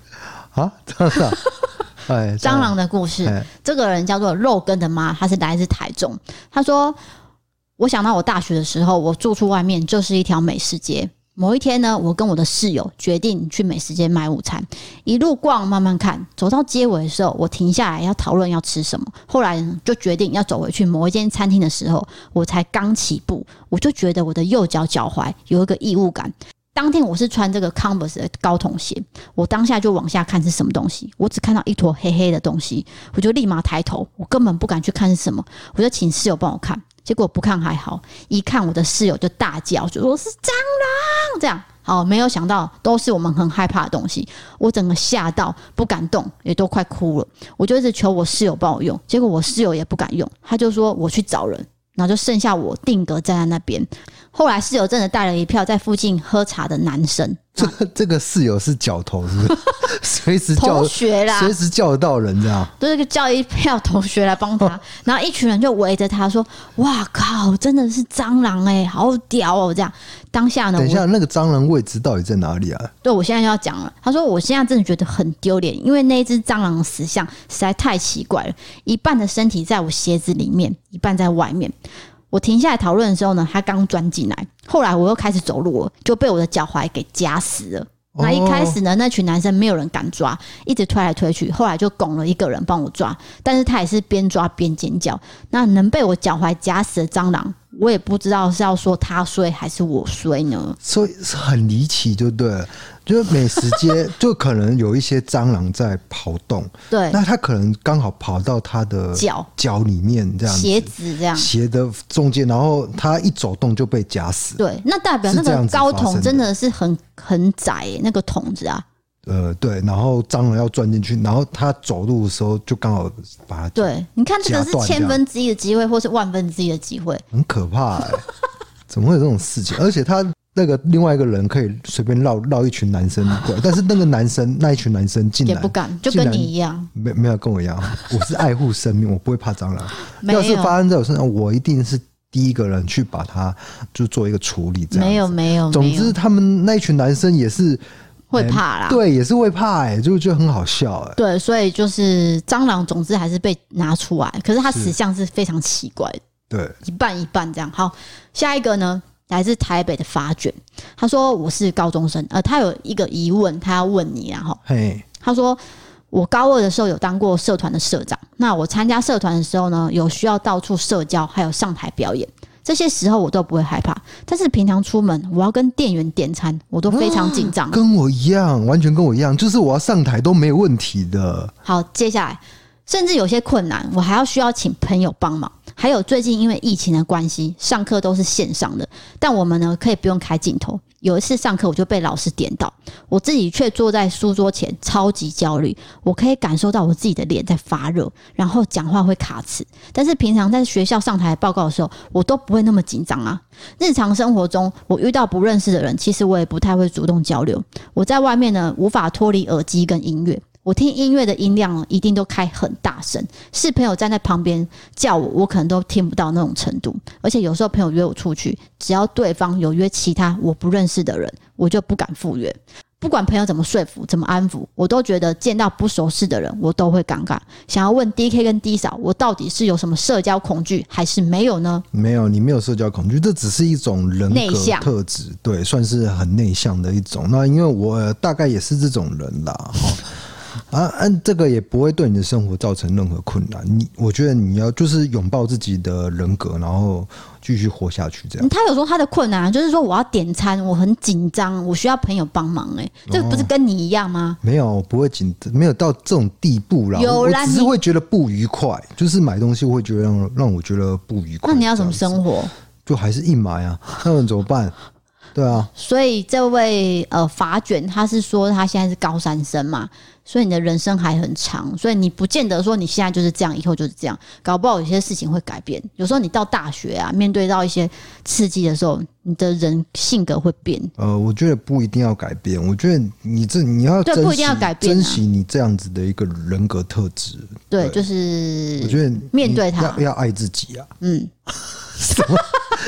[SPEAKER 3] 啊，蟑螂，<laughs> 哎，
[SPEAKER 2] 蟑螂。的故事，这个人叫做肉根的妈，她是来自台中，她说。我想到我大学的时候，我住处外面就是一条美食街。某一天呢，我跟我的室友决定去美食街买午餐，一路逛，慢慢看，走到街尾的时候，我停下来要讨论要吃什么。后来呢，就决定要走回去某一间餐厅的时候，我才刚起步，我就觉得我的右脚脚踝有一个异物感。当天我是穿这个 Converse 的高筒鞋，我当下就往下看是什么东西，我只看到一坨黑黑的东西，我就立马抬头，我根本不敢去看是什么，我就请室友帮我看。结果不看还好，一看我的室友就大叫，就说是蟑螂。这样好，没有想到都是我们很害怕的东西，我整个吓到不敢动，也都快哭了。我就一直求我室友帮我用，结果我室友也不敢用，他就说我去找人，然后就剩下我定格站在那边。后来室友真的带了一票在附近喝茶的男生。
[SPEAKER 3] 这个这个室友是角头，是不是？<laughs> 随时叫
[SPEAKER 2] 同学啦，
[SPEAKER 3] 随时叫得到人，这样。
[SPEAKER 2] 就是叫一票同学来帮他，<laughs> 然后一群人就围着他说：“哇靠，真的是蟑螂哎、欸，好屌哦！”这样当下呢，
[SPEAKER 3] 等一下那个蟑螂位置到底在哪里啊？
[SPEAKER 2] 对，我现在就要讲了。他说：“我现在真的觉得很丢脸，因为那只蟑螂的死相实在太奇怪了，一半的身体在我鞋子里面，一半在外面。”我停下来讨论的时候呢，他刚钻进来。后来我又开始走路了，就被我的脚踝给夹死了。那一开始呢，那群男生没有人敢抓，一直推来推去。后来就拱了一个人帮我抓，但是他也是边抓边尖叫。那能被我脚踝夹死的蟑螂，我也不知道是要说他衰还是我衰呢？
[SPEAKER 3] 所以是很离奇，就对了。就是美食街，就可能有一些蟑螂在跑动。对，那它可能刚好跑到它的脚脚里面，这样
[SPEAKER 2] 鞋子这样
[SPEAKER 3] 鞋的中间，然后它一走动就被夹死。
[SPEAKER 2] 对，那代表那个高筒真的是很很窄，那个筒子啊。
[SPEAKER 3] 呃，对，然后蟑螂要钻进去，然后它走路的时候就刚好把它。
[SPEAKER 2] 对，你看这个是千分之一的机会，或是万分之一的机会，
[SPEAKER 3] 很可怕哎、欸！<laughs> 怎么会有这种事情？而且他。那个另外一个人可以随便绕绕一群男生过来，但是那个男生那一群男生进来
[SPEAKER 2] 也不敢，就跟你一样，
[SPEAKER 3] 没没有跟我一样，我是爱护生命，我不会怕蟑螂。<laughs> 要是发生在我身上，我一定是第一个人去把它就做一个处理。这样没有没有，总之他们那一群男生也是
[SPEAKER 2] 会怕啦，
[SPEAKER 3] 对，也是会怕哎、就，就觉得很好笑哎、欸。
[SPEAKER 2] 对，所以就是蟑螂，总之还是被拿出来，可是它死相是非常奇怪的，对，一半一半这样。好，下一个呢？来自台北的发卷，他说我是高中生，呃，他有一个疑问，他要问你，然后，
[SPEAKER 3] 嘿，
[SPEAKER 2] 他说我高二的时候有当过社团的社长，那我参加社团的时候呢，有需要到处社交，还有上台表演。这些时候我都不会害怕，但是平常出门我要跟店员点餐，我都非常紧张。
[SPEAKER 3] 跟我一样，完全跟我一样，就是我要上台都没有问题的。
[SPEAKER 2] 好，接下来甚至有些困难，我还要需要请朋友帮忙。还有最近因为疫情的关系，上课都是线上的，但我们呢可以不用开镜头。有一次上课我就被老师点到，我自己却坐在书桌前，超级焦虑。我可以感受到我自己的脸在发热，然后讲话会卡词。但是平常在学校上台报告的时候，我都不会那么紧张啊。日常生活中，我遇到不认识的人，其实我也不太会主动交流。我在外面呢，无法脱离耳机跟音乐。我听音乐的音量一定都开很大声，是朋友站在旁边叫我，我可能都听不到那种程度。而且有时候朋友约我出去，只要对方有约其他我不认识的人，我就不敢赴约。不管朋友怎么说服、怎么安抚，我都觉得见到不熟识的人，我都会尴尬。想要问 DK 跟 D 嫂，我到底是有什么社交恐惧，还是没有呢？
[SPEAKER 3] 没有，你没有社交恐惧，这只是一种人格特质，对，算是很内向的一种。那因为我大概也是这种人啦，哈。啊，按这个也不会对你的生活造成任何困难。你，我觉得你要就是拥抱自己的人格，然后继续活下去。这样。
[SPEAKER 2] 他有说他的困难，就是说我要点餐，我很紧张，我需要朋友帮忙。哎，这不是跟你一样吗？
[SPEAKER 3] 哦、没有，不会紧，没有到这种地步啦。
[SPEAKER 2] 有啦，
[SPEAKER 3] 我只是会觉得不愉快，就是买东西会觉得让让我觉得不愉快。
[SPEAKER 2] 那你要怎么生活？
[SPEAKER 3] 就还是硬买啊？那怎么办？对啊。
[SPEAKER 2] 所以这位呃法卷，他是说他现在是高三生嘛。所以你的人生还很长，所以你不见得说你现在就是这样，以后就是这样，搞不好有些事情会改变。有时候你到大学啊，面对到一些刺激的时候，你的人性格会变。
[SPEAKER 3] 呃，我觉得不一定要改变，我觉得你这你要
[SPEAKER 2] 对，不一定要改变啊，
[SPEAKER 3] 珍惜你这样子的一个人格特质。
[SPEAKER 2] 对，对，就是
[SPEAKER 3] 我觉得
[SPEAKER 2] 面对他
[SPEAKER 3] 要要爱自己啊。
[SPEAKER 2] 嗯。
[SPEAKER 3] 什么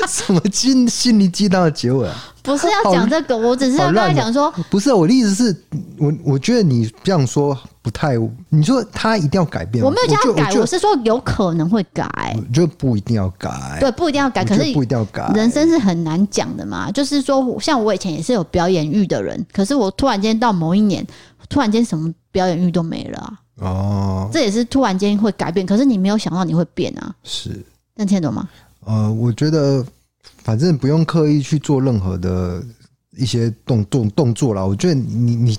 [SPEAKER 3] 什么心心灵鸡汤的结尾啊？
[SPEAKER 2] 不是要讲这个，我只是要跟他讲说，
[SPEAKER 3] 不是我的意思是，我我觉得你这样说不太，你说他一定要改变，
[SPEAKER 2] 我没有叫他改，我是说有可能会改，
[SPEAKER 3] 我觉得不一定要改，
[SPEAKER 2] 对，不一定要改，可是
[SPEAKER 3] 不一定要改，
[SPEAKER 2] 人生是很难讲的嘛。就是说，像我以前也是有表演欲的人，可是我突然间到某一年，突然间什么表演欲都没了啊。哦，这也是突然间会改变，可是你没有想到你会变啊。
[SPEAKER 3] 是，
[SPEAKER 2] 能听懂吗？
[SPEAKER 3] 呃，我觉得反正不用刻意去做任何的一些动动动作啦。我觉得你你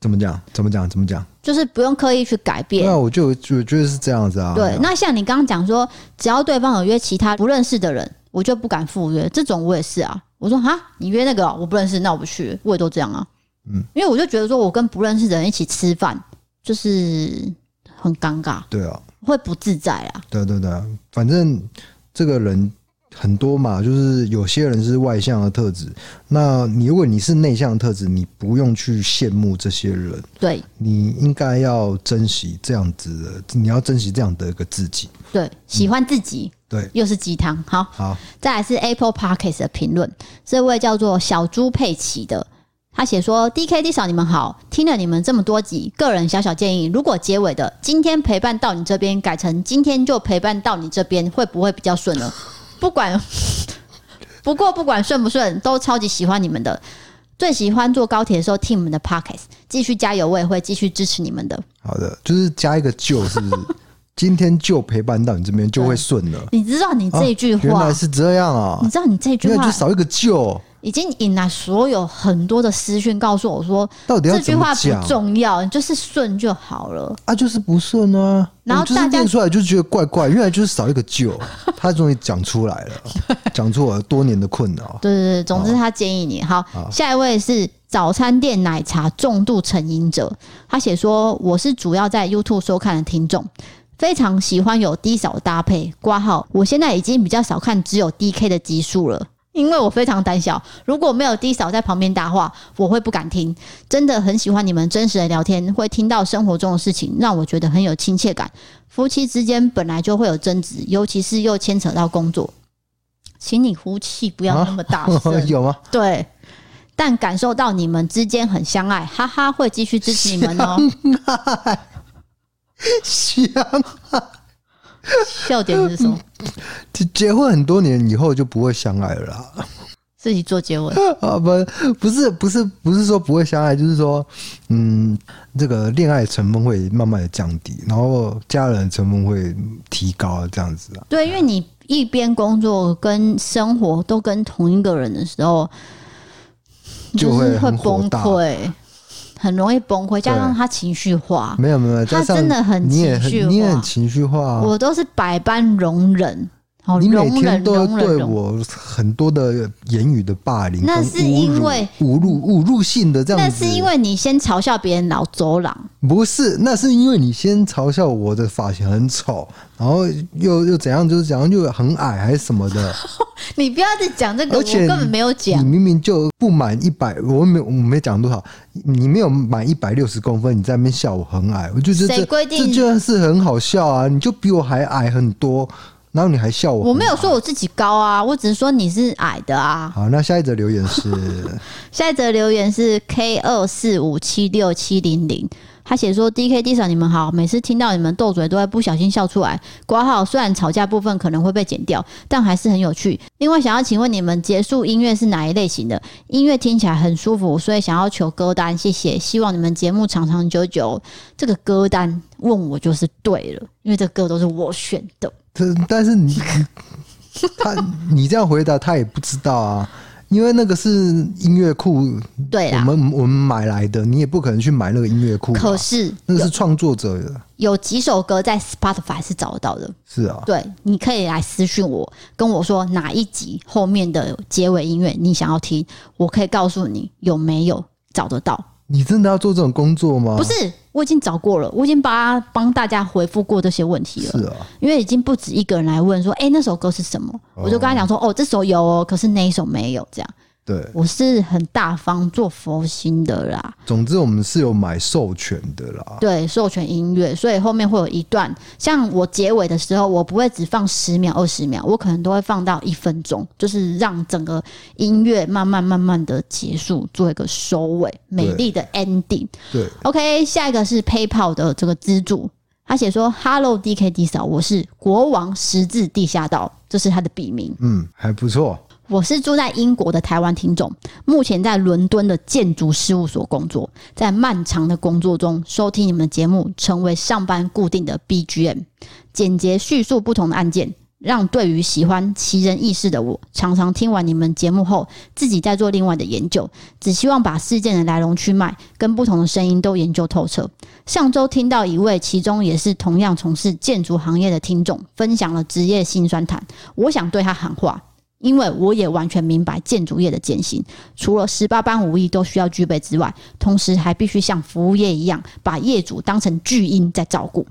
[SPEAKER 3] 怎么讲？怎么讲？怎么讲？
[SPEAKER 2] 就是不用刻意去改变。
[SPEAKER 3] 那我就就觉得是这样子啊。
[SPEAKER 2] 对，那像你刚刚讲说，只要对方有约其他不认识的人，我就不敢赴约。这种我也是啊。我说哈，你约那个我不认识，那我不去。我也都这样啊。嗯，因为我就觉得说我跟不认识的人一起吃饭，就是很尴尬。
[SPEAKER 3] 对啊。
[SPEAKER 2] 会不自在啊？
[SPEAKER 3] 对对对，反正这个人很多嘛，就是有些人是外向的特质。那你如果你是内向的特质，你不用去羡慕这些人。
[SPEAKER 2] 对，
[SPEAKER 3] 你应该要珍惜这样子的，你要珍惜这样的一个自己。
[SPEAKER 2] 对，喜欢自己。嗯、对，又是鸡汤。好，
[SPEAKER 3] 好，
[SPEAKER 2] 再来是 Apple Podcast 的评论，这位叫做小猪佩奇的。他写说：“D K D 嫂，你们好，听了你们这么多集，个人小小建议，如果结尾的今天陪伴到你这边改成今天就陪伴到你这边，会不会比较顺呢？<laughs> 不管，<laughs> 不过不管顺不顺，都超级喜欢你们的，最喜欢坐高铁的时候听你们的 Podcast，继续加油，我也会继续支持你们的。
[SPEAKER 3] 好的，就是加一个就是，是不是？今天就陪伴到你这边就会顺了。<laughs>
[SPEAKER 2] 你知道你这一句话、
[SPEAKER 3] 啊、原来是这样啊？
[SPEAKER 2] 你知道你这句话
[SPEAKER 3] 就少一个就。”
[SPEAKER 2] 已经引来所有很多的私讯，告诉我说，到底这句话不重要，就是顺就好了。
[SPEAKER 3] 啊，就是不顺啊。然后大家念出来就觉得怪怪，原来就是少一个就，他终于讲出来了，<laughs> 讲出了多年的困扰。
[SPEAKER 2] 对对对，总之他建议你好。好，下一位是早餐店奶茶重度成瘾者，他写说，我是主要在 YouTube 收看的听众，非常喜欢有低少搭配挂号。我现在已经比较少看只有 DK 的集数了。因为我非常胆小，如果没有低嫂在旁边搭话，我会不敢听。真的很喜欢你们真实的聊天，会听到生活中的事情，让我觉得很有亲切感。夫妻之间本来就会有争执，尤其是又牵扯到工作，请你呼气不要那么大声。啊、<laughs> 有吗？对，但感受到你们之间很相爱，哈哈，会继续支持你们哦。相爱，相爱笑点是什么？<laughs>
[SPEAKER 3] 结结婚很多年以后就不会相爱了啦。
[SPEAKER 2] 自己做结尾 <laughs>
[SPEAKER 3] 啊，不，不是，不是，不是说不会相爱，就是说，嗯，这个恋爱成分会慢慢的降低，然后家人成分会提高，这样子啊。
[SPEAKER 2] 对，因为你一边工作跟生活都跟同一个人的时候，
[SPEAKER 3] 就会
[SPEAKER 2] 会崩溃，很容易崩溃。加上他情绪化，
[SPEAKER 3] 没有没有，
[SPEAKER 2] 他真的很情绪化，
[SPEAKER 3] 你也很情绪化，
[SPEAKER 2] 我都是百般容忍。
[SPEAKER 3] 你每天都对我很多的言语的霸凌，
[SPEAKER 2] 那是因为
[SPEAKER 3] 侮辱、侮辱性的这样子。
[SPEAKER 2] 那是因为你先嘲笑别人老走廊，
[SPEAKER 3] 不是？那是因为你先嘲笑我的发型很丑，然后又又怎样？就是怎样就很矮还是什么的？<laughs>
[SPEAKER 2] 你不要再讲
[SPEAKER 3] 这个，
[SPEAKER 2] 我根本没有讲。
[SPEAKER 3] 你明明就不满一百，我没我没讲多少，你没有满一百六十公分，你在那边笑我很矮，我就觉得这这这就是很好笑啊！你就比我还矮很多。然后你还笑我？
[SPEAKER 2] 我没有说我自己高啊，我只是说你是矮的啊。
[SPEAKER 3] 好，那下一则留言是 <laughs>
[SPEAKER 2] 下一则留言是 K 二四五七六七零零，他写说 D K D 嫂你们好，每次听到你们斗嘴都会不小心笑出来。括号虽然吵架部分可能会被剪掉，但还是很有趣。另外想要请问你们结束音乐是哪一类型的？音乐听起来很舒服，所以想要求歌单，谢谢。希望你们节目长长久久。这个歌单问我就是对了，因为这歌都是我选的。
[SPEAKER 3] 但是你他你这样回答他也不知道啊，因为那个是音乐库，
[SPEAKER 2] 对啊，
[SPEAKER 3] 我们我们买来的，你也不可能去买那个音乐库。
[SPEAKER 2] 可是
[SPEAKER 3] 那个是创作者的，
[SPEAKER 2] 有几首歌在 Spotify 是找得到的。
[SPEAKER 3] 是啊，
[SPEAKER 2] 对，你可以来私讯我，跟我说哪一集后面的结尾音乐你想要听，我可以告诉你有没有找得到。
[SPEAKER 3] 你真的要做这种工作吗？
[SPEAKER 2] 不是，我已经找过了，我已经帮帮大家回复过这些问题了。
[SPEAKER 3] 是啊，
[SPEAKER 2] 因为已经不止一个人来问说，哎、欸，那首歌是什么？我就跟他讲说，哦，这首有哦，可是那一首没有，这样。
[SPEAKER 3] 对，
[SPEAKER 2] 我是很大方做佛心的啦。
[SPEAKER 3] 总之，我们是有买授权的啦。
[SPEAKER 2] 对，授权音乐，所以后面会有一段，像我结尾的时候，我不会只放十秒、二十秒，我可能都会放到一分钟，就是让整个音乐慢慢、慢慢的结束，做一个收尾，美丽的 ending。
[SPEAKER 3] 对
[SPEAKER 2] ，OK，下一个是 PayPal 的这个资助，他写说：“Hello DKD 嫂，我是国王十字地下道，这是他的笔名。”
[SPEAKER 3] 嗯，还不错。
[SPEAKER 2] 我是住在英国的台湾听众，目前在伦敦的建筑事务所工作，在漫长的工作中收听你们的节目，成为上班固定的 BGM，简洁叙述不同的案件，让对于喜欢奇人异事的我，常常听完你们节目后，自己在做另外的研究，只希望把事件的来龙去脉跟不同的声音都研究透彻。上周听到一位，其中也是同样从事建筑行业的听众，分享了职业辛酸谈，我想对他喊话。因为我也完全明白建筑业的艰辛，除了十八般武艺都需要具备之外，同时还必须像服务业一样，把业主当成巨婴在照顾。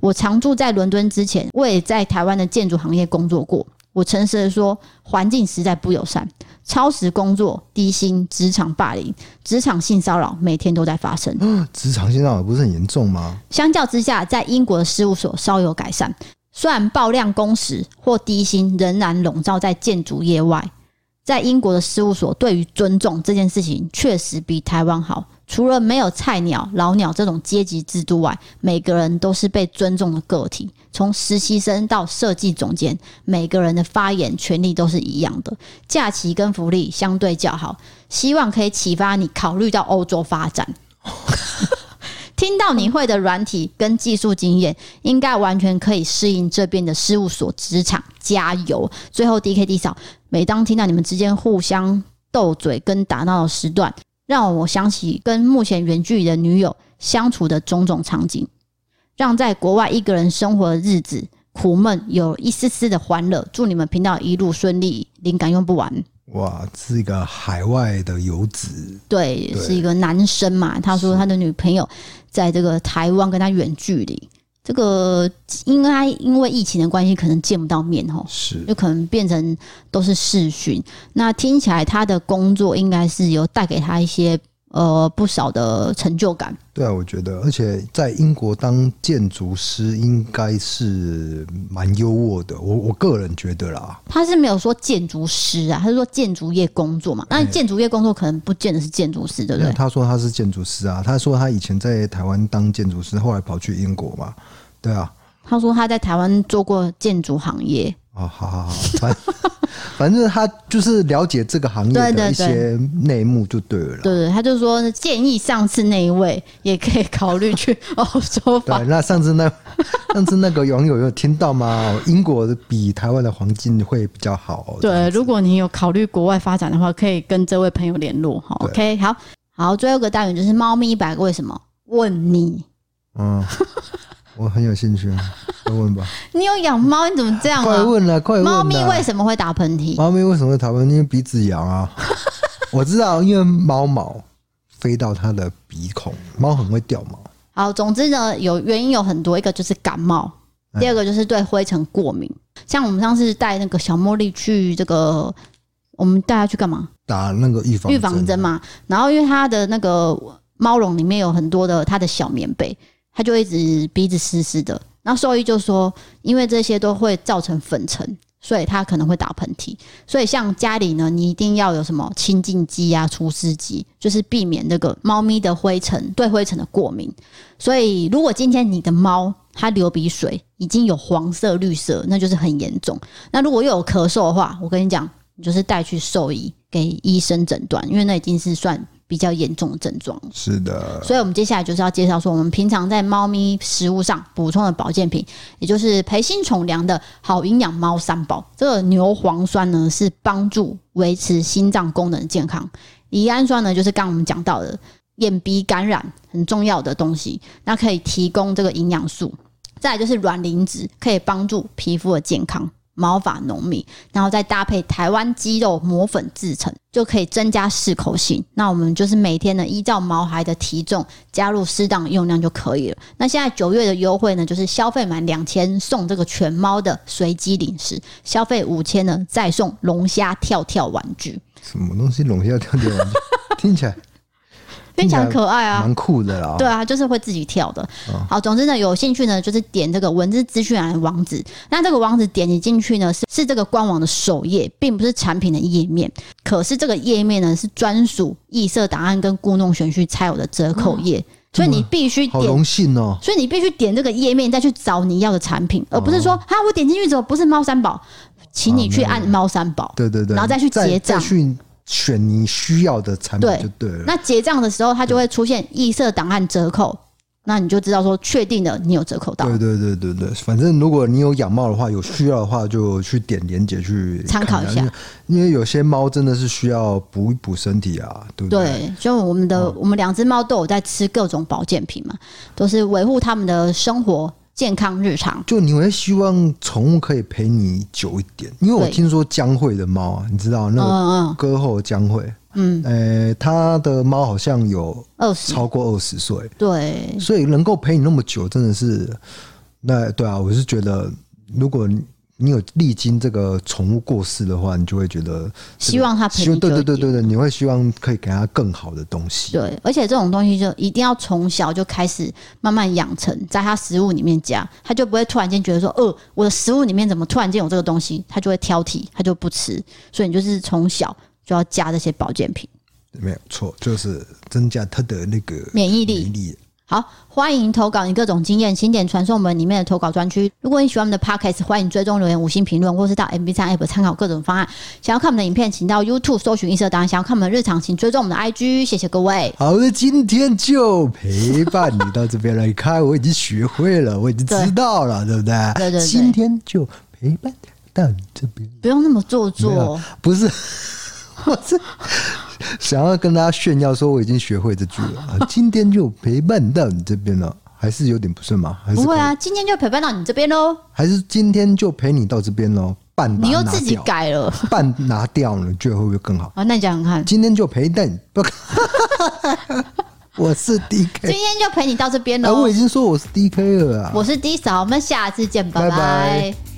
[SPEAKER 2] 我常住在伦敦之前，我也在台湾的建筑行业工作过。我诚实的说，环境实在不友善，超时工作、低薪、职场霸凌、职场性骚扰，每天都在发生。
[SPEAKER 3] 嗯，职场性骚扰不是很严重吗？
[SPEAKER 2] 相较之下，在英国的事务所稍有改善。虽然爆量工时或低薪仍然笼罩在建筑业外，在英国的事务所对于尊重这件事情确实比台湾好。除了没有菜鸟、老鸟这种阶级制度外，每个人都是被尊重的个体。从实习生到设计总监，每个人的发言权利都是一样的。假期跟福利相对较好，希望可以启发你考虑到欧洲发展。听到你会的软体跟技术经验，应该完全可以适应这边的事务所职场。加油！最后 DKD 嫂，每当听到你们之间互相斗嘴跟打闹的时段，让我想起跟目前远距离的女友相处的种种场景，让在国外一个人生活的日子苦闷有一丝丝的欢乐。祝你们频道一路顺利，灵感用不完。
[SPEAKER 3] 哇，是一个海外的游子，
[SPEAKER 2] 对，对，是一个男生嘛。他说他的女朋友在这个台湾跟他远距离，这个应该因为疫情的关系，可能见不到面哦，
[SPEAKER 3] 是，
[SPEAKER 2] 就可能变成都是视讯。那听起来他的工作应该是有带给他一些。呃，不少的成就感。
[SPEAKER 3] 对啊，我觉得，而且在英国当建筑师应该是蛮优渥的。我我个人觉得啦，
[SPEAKER 2] 他是没有说建筑师啊，他是说建筑业工作嘛。那建筑业工作可能不见得是建筑师，对不对？
[SPEAKER 3] 他说他是建筑师啊，他说他以前在台湾当建筑师，后来跑去英国嘛。对啊，
[SPEAKER 2] 他说他在台湾做过建筑行业。
[SPEAKER 3] 哦，好好好，反反正他就是了解这个行业的一些内幕就对了。
[SPEAKER 2] 对，他就说建议上次那一位也可以考虑去欧洲。<laughs>
[SPEAKER 3] 对，那上次那上次那个网友有听到吗？英国的比台湾的环境会比较好。
[SPEAKER 2] 对，如果你有考虑国外发展的话，可以跟这位朋友联络。哈，OK，好好，最后一个单元就是猫咪一百个为什么？问你。嗯。<laughs>
[SPEAKER 3] 我很有兴趣，<laughs> 快问吧。
[SPEAKER 2] 你有养猫？你怎么这样啊？
[SPEAKER 3] 快问了，快问！
[SPEAKER 2] 猫咪为什么会打喷嚏？
[SPEAKER 3] 猫咪为什么会打喷嚏？因为鼻子痒啊。<laughs> 我知道，因为猫毛飞到它的鼻孔，猫很会掉毛。
[SPEAKER 2] 好，总之呢，有原因有很多，一个就是感冒，第二个就是对灰尘过敏。像我们上次带那个小茉莉去这个，我们带它去干嘛？
[SPEAKER 3] 打那个预防预
[SPEAKER 2] 防针嘛。然后因为它的那个猫笼里面有很多的它的小棉被。他就一直鼻子湿湿的，然后兽医就说，因为这些都会造成粉尘，所以他可能会打喷嚏。所以像家里呢，你一定要有什么清净机啊、除湿机，就是避免那个猫咪的灰尘对灰尘的过敏。所以如果今天你的猫它流鼻水已经有黄色、绿色，那就是很严重。那如果有咳嗽的话，我跟你讲，你就是带去兽医给医生诊断，因为那已经是算。比较严重的症状
[SPEAKER 3] 是的，
[SPEAKER 2] 所以我们接下来就是要介绍说，我们平常在猫咪食物上补充的保健品，也就是培新宠粮的好营养猫三宝。这个牛磺酸呢，是帮助维持心脏功能的健康；乙氨酸呢，就是刚刚我们讲到的眼鼻感染很重要的东西，那可以提供这个营养素。再来就是卵磷脂，可以帮助皮肤的健康。毛发浓密，然后再搭配台湾鸡肉磨粉制成，就可以增加适口性。那我们就是每天呢，依照毛孩的体重加入适当用量就可以了。那现在九月的优惠呢，就是消费满两千送这个全猫的随机零食，消费五千呢再送龙虾跳跳玩具。
[SPEAKER 3] 什么东西？龙虾跳跳玩具？<laughs> 听起来。
[SPEAKER 2] 非常可爱啊，
[SPEAKER 3] 蛮酷的啦。
[SPEAKER 2] 对啊，就是会自己跳的。好，总之呢，有兴趣呢，就是点这个文字资讯栏的网址。那这个网址点你进去呢，是是这个官网的首页，并不是产品的页面。可是这个页面呢，是专属异色档案跟故弄玄虚才有的折扣页，所以你必须点。
[SPEAKER 3] 好荣幸哦！
[SPEAKER 2] 所以你必须点这个页面再去找你要的产品，而不是说啊，我点进去之后不是猫三宝，请你去按猫三宝，
[SPEAKER 3] 对对对，
[SPEAKER 2] 然后再去结账。
[SPEAKER 3] 选你需要的产品就对了。
[SPEAKER 2] 那结账的时候，它就会出现异色档案折扣，那你就知道说确定了你有折扣到。
[SPEAKER 3] 对对对对对，反正如果你有养猫的话，有需要的话就去点连接去
[SPEAKER 2] 参考一下。
[SPEAKER 3] 因为有些猫真的是需要补一补身体啊，对不对？
[SPEAKER 2] 对，就我们的、嗯、我们两只猫都有在吃各种保健品嘛，都是维护它们的生活。健康日常，
[SPEAKER 3] 就你会希望宠物可以陪你久一点，因为我听说江蕙的猫啊，你知道那个歌后江蕙，嗯，呃，他的猫好像有二十。超过二十岁，
[SPEAKER 2] 对，
[SPEAKER 3] 所以能够陪你那么久，真的是，那对啊，我是觉得如果。你有历经这个宠物过世的话，你就会觉得
[SPEAKER 2] 希望它陪你。
[SPEAKER 3] 对对对对对，你会希望可以给它更好的东西。
[SPEAKER 2] 对，而且这种东西就一定要从小就开始慢慢养成，在它食物里面加，它就不会突然间觉得说，呃，我的食物里面怎么突然间有这个东西，它就会挑剔，它就不吃。所以你就是从小就要加这些保健品。
[SPEAKER 3] 没有错，就是增加它的那个
[SPEAKER 2] 免疫力。好，欢迎投稿你各种经验，请点传送门里面的投稿专区。如果你喜欢我们的 Podcast，欢迎追踪留言、五星评论，或是到 MB3 App 参考各种方案。想要看我们的影片，请到 YouTube 搜寻“一色档案”。想要看我们的日常，请追踪我们的 IG。谢谢各位。
[SPEAKER 3] 好的，今天就陪伴你到这边来看，我已经学会了，我已经知道了，对，对不对？
[SPEAKER 2] 对对对。
[SPEAKER 3] 今天就陪伴到你这边，
[SPEAKER 2] 不用那么做作。
[SPEAKER 3] 不是，<laughs> 我是。<laughs> 想要跟大家炫耀说我已经学会这句了，<laughs> 今天就陪伴到你这边了，还是有点不顺吗？还是
[SPEAKER 2] 不会啊，今天就陪伴到你这边喽。
[SPEAKER 3] 还是今天就陪你到这边喽？半
[SPEAKER 2] 你又自己改了，
[SPEAKER 3] 半拿掉了，你觉得会不会更好？
[SPEAKER 2] 啊，那你讲讲看。
[SPEAKER 3] 今天就陪伴，不，<laughs> 我是 DK。今
[SPEAKER 2] 天就陪你到这边喽。
[SPEAKER 3] 我已经说我是 DK 了啊。
[SPEAKER 2] 我是 D 嫂，我们下次见，拜拜。拜拜。